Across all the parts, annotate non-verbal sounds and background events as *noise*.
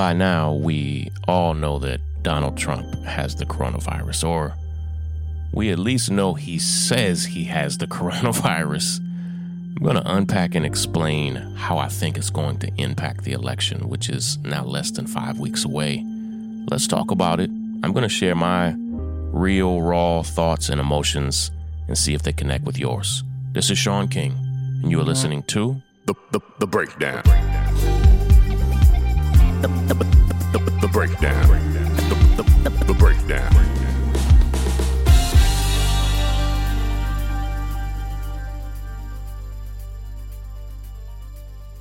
By now, we all know that Donald Trump has the coronavirus, or we at least know he says he has the *laughs* coronavirus. I'm going to unpack and explain how I think it's going to impact the election, which is now less than five weeks away. Let's talk about it. I'm going to share my real, raw thoughts and emotions and see if they connect with yours. This is Shaun King, and you are listening to The, the, the breakdown. The, the, the, breakdown. The breakdown.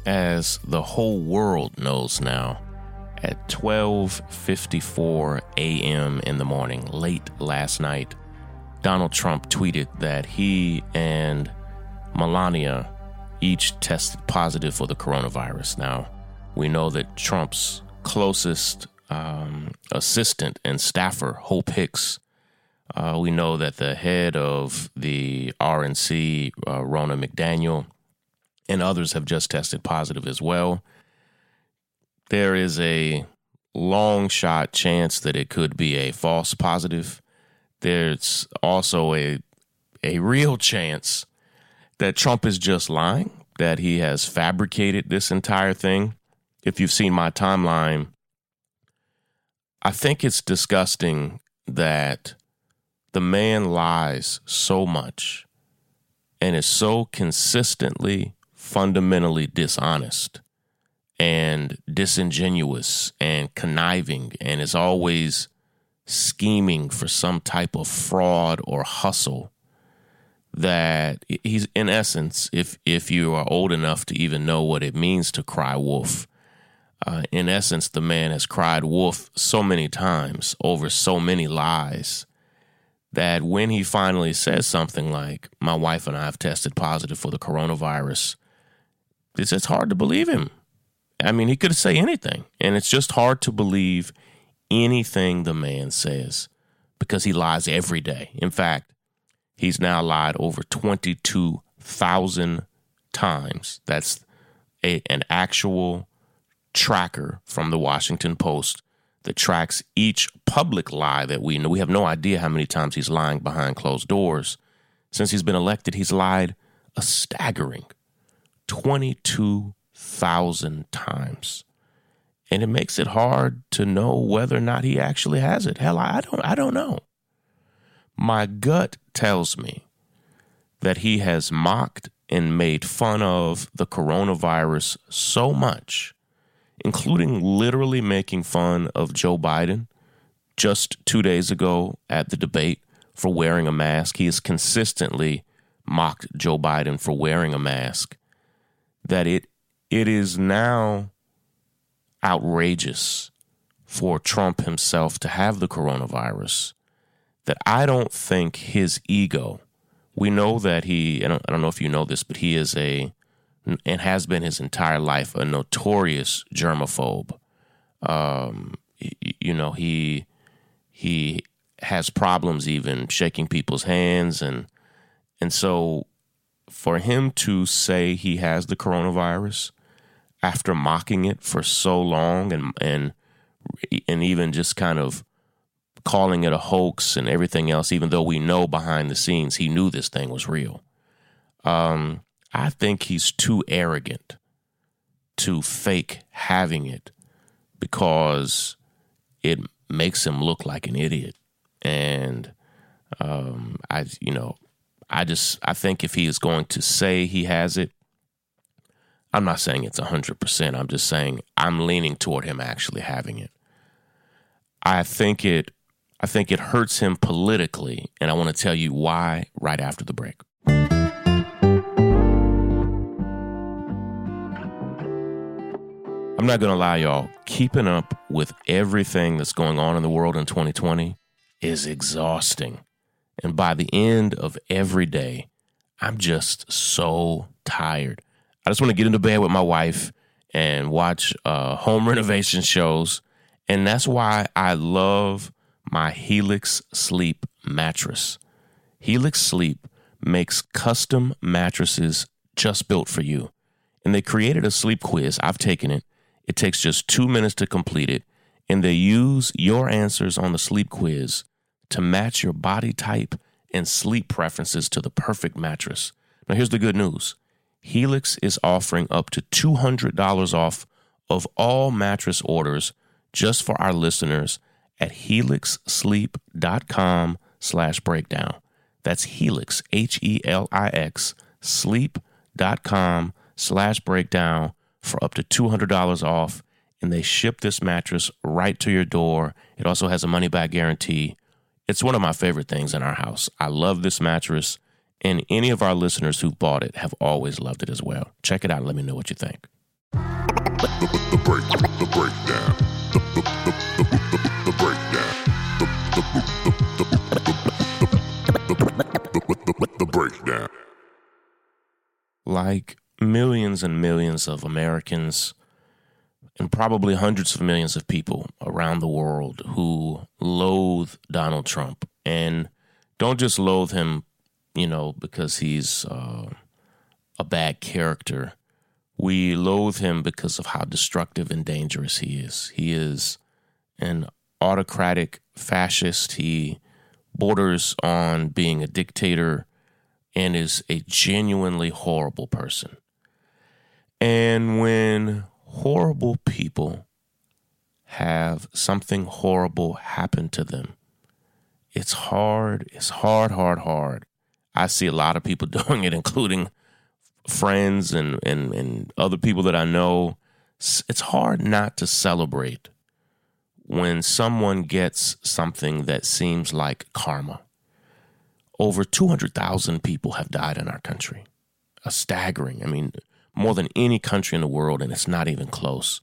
as the whole world knows now, at 12:54 a.m. in the morning, late last night, Donald Trump tweeted that he and Melania each tested positive for the coronavirus. Now, we know that Trump's closest um, assistant and staffer, Hope Hicks, uh, we know that the head of the RNC, uh, Ronna McDaniel, and others have just tested positive as well. There is a long shot chance that it could be a false positive. There's also a a real chance that Trump is just lying, that he has fabricated this entire thing. If you've seen my timeline, I think it's disgusting that the man lies so much and is so consistently fundamentally dishonest and disingenuous and conniving and is always scheming for some type of fraud or hustle that he's in essence if if you are old enough to even know what it means to cry wolf uh, in essence the man has cried wolf so many times over so many lies that when he finally says something like my wife and I have tested positive for the coronavirus it's just hard to believe him I mean he could say anything and it's just hard to believe anything the man says because he lies every day in fact He's now lied over 22,000 times. That's a, an actual tracker from the Washington Post that tracks each public lie that we know. We have no idea how many times he's lying behind closed doors. Since he's been elected, he's lied a staggering 22,000 times. And it makes it hard to know whether or not he actually has it. Hell, I don't I don't know. My gut tells me that he has mocked and made fun of the coronavirus so much, including literally making fun of Joe Biden just two days ago at the debate for wearing a mask. He has consistently mocked Joe Biden for wearing a mask. That it it is now outrageous for Trump himself to have the coronavirus that I don't think his ego, we know that he, I don't, I don't know if you know this, but he is a, and has been his entire life, a notorious germaphobe. Um, you know, he, he has problems even shaking people's hands. And, and so for him to say he has the coronavirus after mocking it for so long and, and, and even just kind of calling it a hoax and everything else, even though we know behind the scenes he knew this thing was real. Um, I think he's too arrogant to fake having it because it makes him look like an idiot. And um, I, you know, I just I think if he is going to say he has it, I'm not saying it's hundred percent. I'm just saying I'm leaning toward him actually having it. I think it I think it hurts him politically, and I want to tell you why right after the break. I'm not going to lie, y'all. Keeping up with everything that's going on in the world in 2020 is exhausting. And by the end of every day, I'm just so tired. I just want to get into bed with my wife and watch uh, home *laughs* renovation shows. And that's why I love my Helix Sleep mattress. Helix Sleep makes custom mattresses just built for you. And they created a sleep quiz. I've taken it it takes just two minutes to complete it, and they use your answers on the sleep quiz to match your body type and sleep preferences to the perfect mattress. Now, here's the good news Helix is offering up to $200 off of all mattress orders just for our listeners at helixsleep.com slash breakdown. That's Helix, H E L I X, sleep.com slash breakdown for up to $200 off. And they ship this mattress right to your door. It also has a money back guarantee. It's one of my favorite things in our house. I love this mattress, and any of our listeners who've bought it have always loved it as well. Check it out and let me know what you think. The, the breakdown. The breakdown. The, breakdown. Like millions and millions of Americans and probably hundreds of millions of people around the world who loathe Donald Trump and don't just loathe him, you know, because he's uh, a bad character. We loathe him because of how destructive and dangerous he is. He is an autocratic fascist. He borders on being a dictator and is a genuinely horrible person. And when horrible people have something horrible happen to them, it's hard. It's hard, hard, hard. I see a lot of people *laughs* doing it, including friends and, and, and other people that I know. It's hard not to celebrate when someone gets something that seems like karma. Over 200,000 people have died in our country. A staggering, I mean, more than any country in the world, and it's not even close.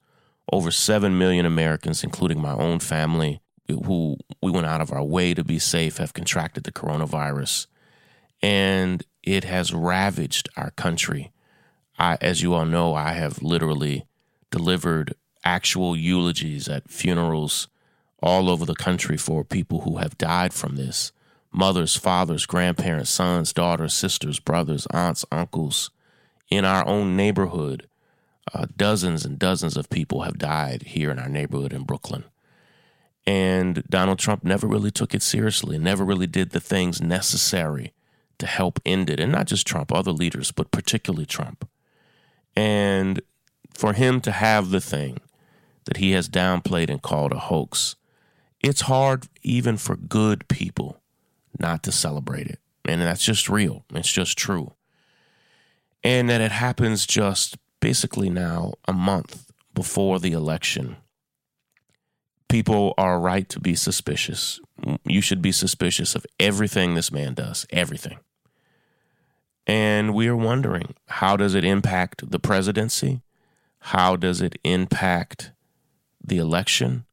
Over 7 million Americans, including my own family, who we went out of our way to be safe, have contracted the coronavirus. And it has ravaged our country. I, as you all know, I have literally delivered actual eulogies at funerals all over the country for people who have died from this mothers, fathers, grandparents, sons, daughters, sisters, brothers, aunts, uncles, in our own neighborhood, uh, dozens and dozens of people have died here in our neighborhood in Brooklyn. And Donald Trump never really took it seriously, never really did the things necessary to help end it. And not just Trump, other leaders, but particularly Trump. And for him to have the thing that he has downplayed and called a hoax, it's hard even for good people not to celebrate it. And that's just real. It's just true and that it happens just basically now a month before the election. People are right to be suspicious. You should be suspicious of everything this man does, everything. And we are wondering how does it impact the presidency? How does it impact the election?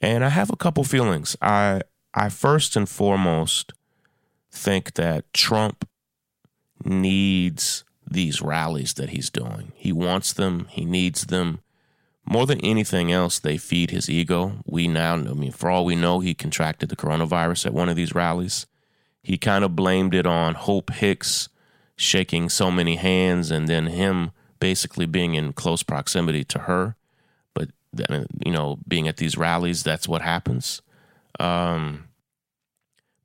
And I have a couple feelings. I I first and foremost think that Trump needs these rallies that he's doing. He wants them, he needs them. More than anything else, they feed his ego. We now, I mean, for all we know, he contracted the coronavirus at one of these rallies. He kind of blamed it on Hope Hicks shaking so many hands and then him basically being in close proximity to her. But, you know, being at these rallies, that's what happens. Um,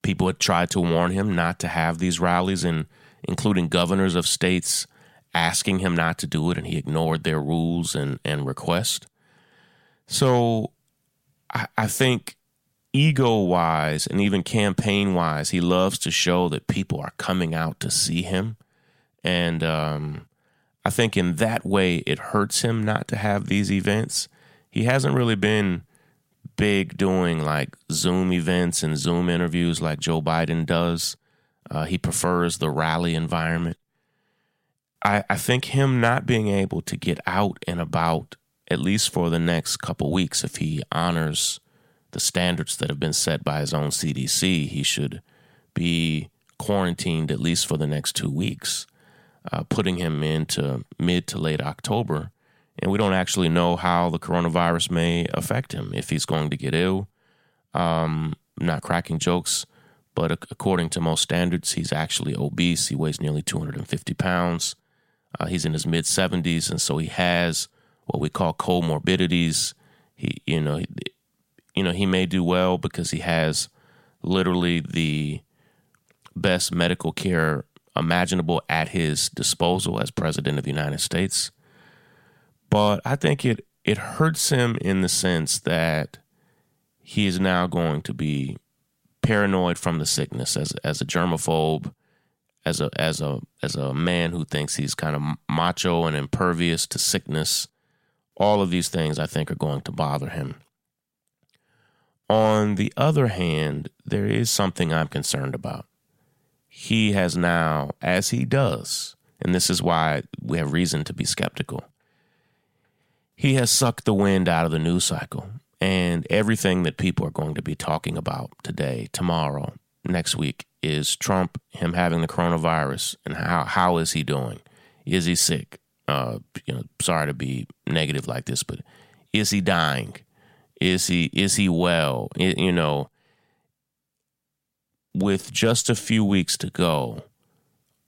people had tried to warn him not to have these rallies and including governors of states asking him not to do it, and he ignored their rules and, and request. So I, I think ego wise and even campaign wise, he loves to show that people are coming out to see him. And um, I think in that way, it hurts him not to have these events. He hasn't really been big doing like Zoom events and Zoom interviews like Joe Biden does. Uh, he prefers the rally environment. I, I think him not being able to get out and about at least for the next couple weeks, if he honors the standards that have been set by his own CDC, he should be quarantined at least for the next two weeks, uh, putting him into mid to late October. And we don't actually know how the coronavirus may affect him, if he's going to get ill. Um, not cracking jokes, but according to most standards, he's actually obese. He weighs nearly 250 pounds. Uh, he's in his mid 70s, and so he has what we call comorbidities. He, you know, he, you know, he may do well because he has literally the best medical care imaginable at his disposal as president of the United States. But I think it it hurts him in the sense that he is now going to be paranoid from the sickness as as a germaphobe, as a as a as a man who thinks he's kind of macho and impervious to sickness. All of these things I think are going to bother him. On the other hand, there is something I'm concerned about. He has now, as he does, and this is why we have reason to be skeptical, he has sucked the wind out of the news cycle. And everything that people are going to be talking about today, tomorrow, next week is Trump, him having the coronavirus, and how how is he doing? Is he sick? Uh, you know, sorry to be negative like this, but is he dying? Is he is he well? It, you know, with just a few weeks to go,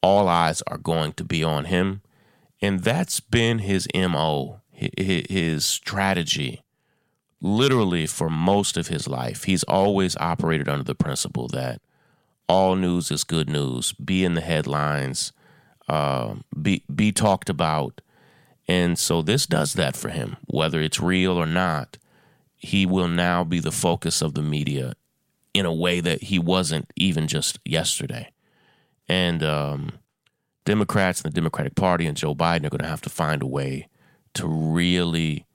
all eyes are going to be on him, and that's been his mo, his strategy. Literally, for most of his life, he's always operated under the principle that all news is good news. Be in the headlines, uh, be be talked about, and so this does that for him, whether it's real or not he will now be the focus of the media in a way that he wasn't even just yesterday. And um, Democrats and the Democratic Party and Joe Biden are going to have to find a way to really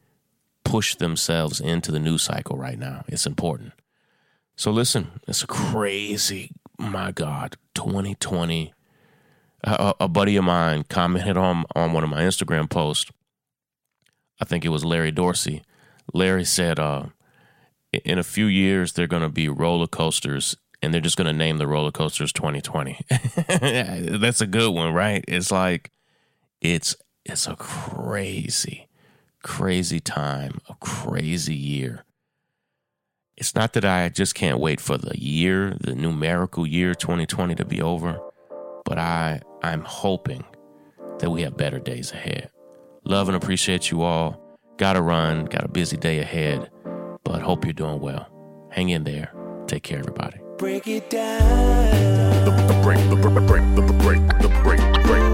push themselves into the news cycle right now. It's important. So listen, it's crazy, my God, 2020. A, a buddy of mine commented on on one of my Instagram posts. I think it was Larry Dorsey Larry said, uh, in a few years, they're going to be roller coasters and they're just going to name the roller coasters 2020. *laughs* That's a good one, right? It's like, it's, it's a crazy, crazy time, a crazy year. It's not that I just can't wait for the year, the numerical year 2020 to be over, but I, I'm hoping that we have better days ahead. Love and appreciate you all. Gotta run, got a busy day ahead, but hope you're doing well. Hang in there. Take care, everybody. Break it down. The, the break, the, the break, the, the break, the break, the break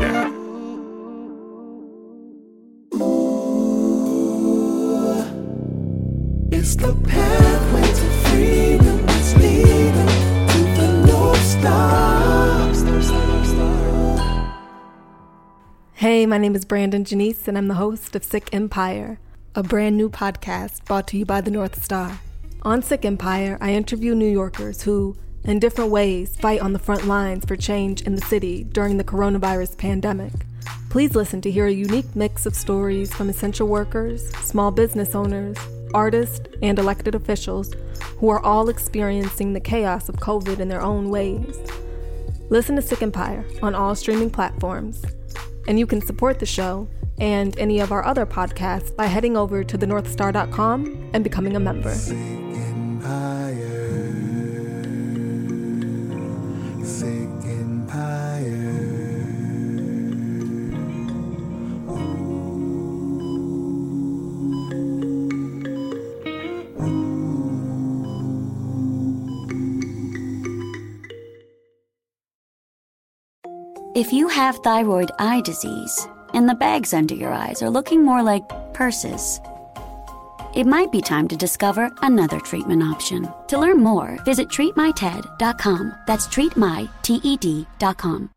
It's the pathway to freedom. It's leading to the North Star. Hey, my name is Brandon Janice, and I'm the host of Sick Empire a brand new podcast brought to you by the North Star. On Sick Empire, I interview New Yorkers who, in different ways, fight on the front lines for change in the city during the coronavirus pandemic. Please listen to hear a unique mix of stories from essential workers, small business owners, artists, and elected officials who are all experiencing the chaos of COVID in their own ways. Listen to Sick Empire on all streaming platforms, and you can support the show and any of our other podcasts by heading over to thenorthstar.com and becoming a member. If you have thyroid eye disease, and the bags under your eyes are looking more like purses. It might be time to discover another treatment option. To learn more, visit treatmyted.com. That's treatmyted.com.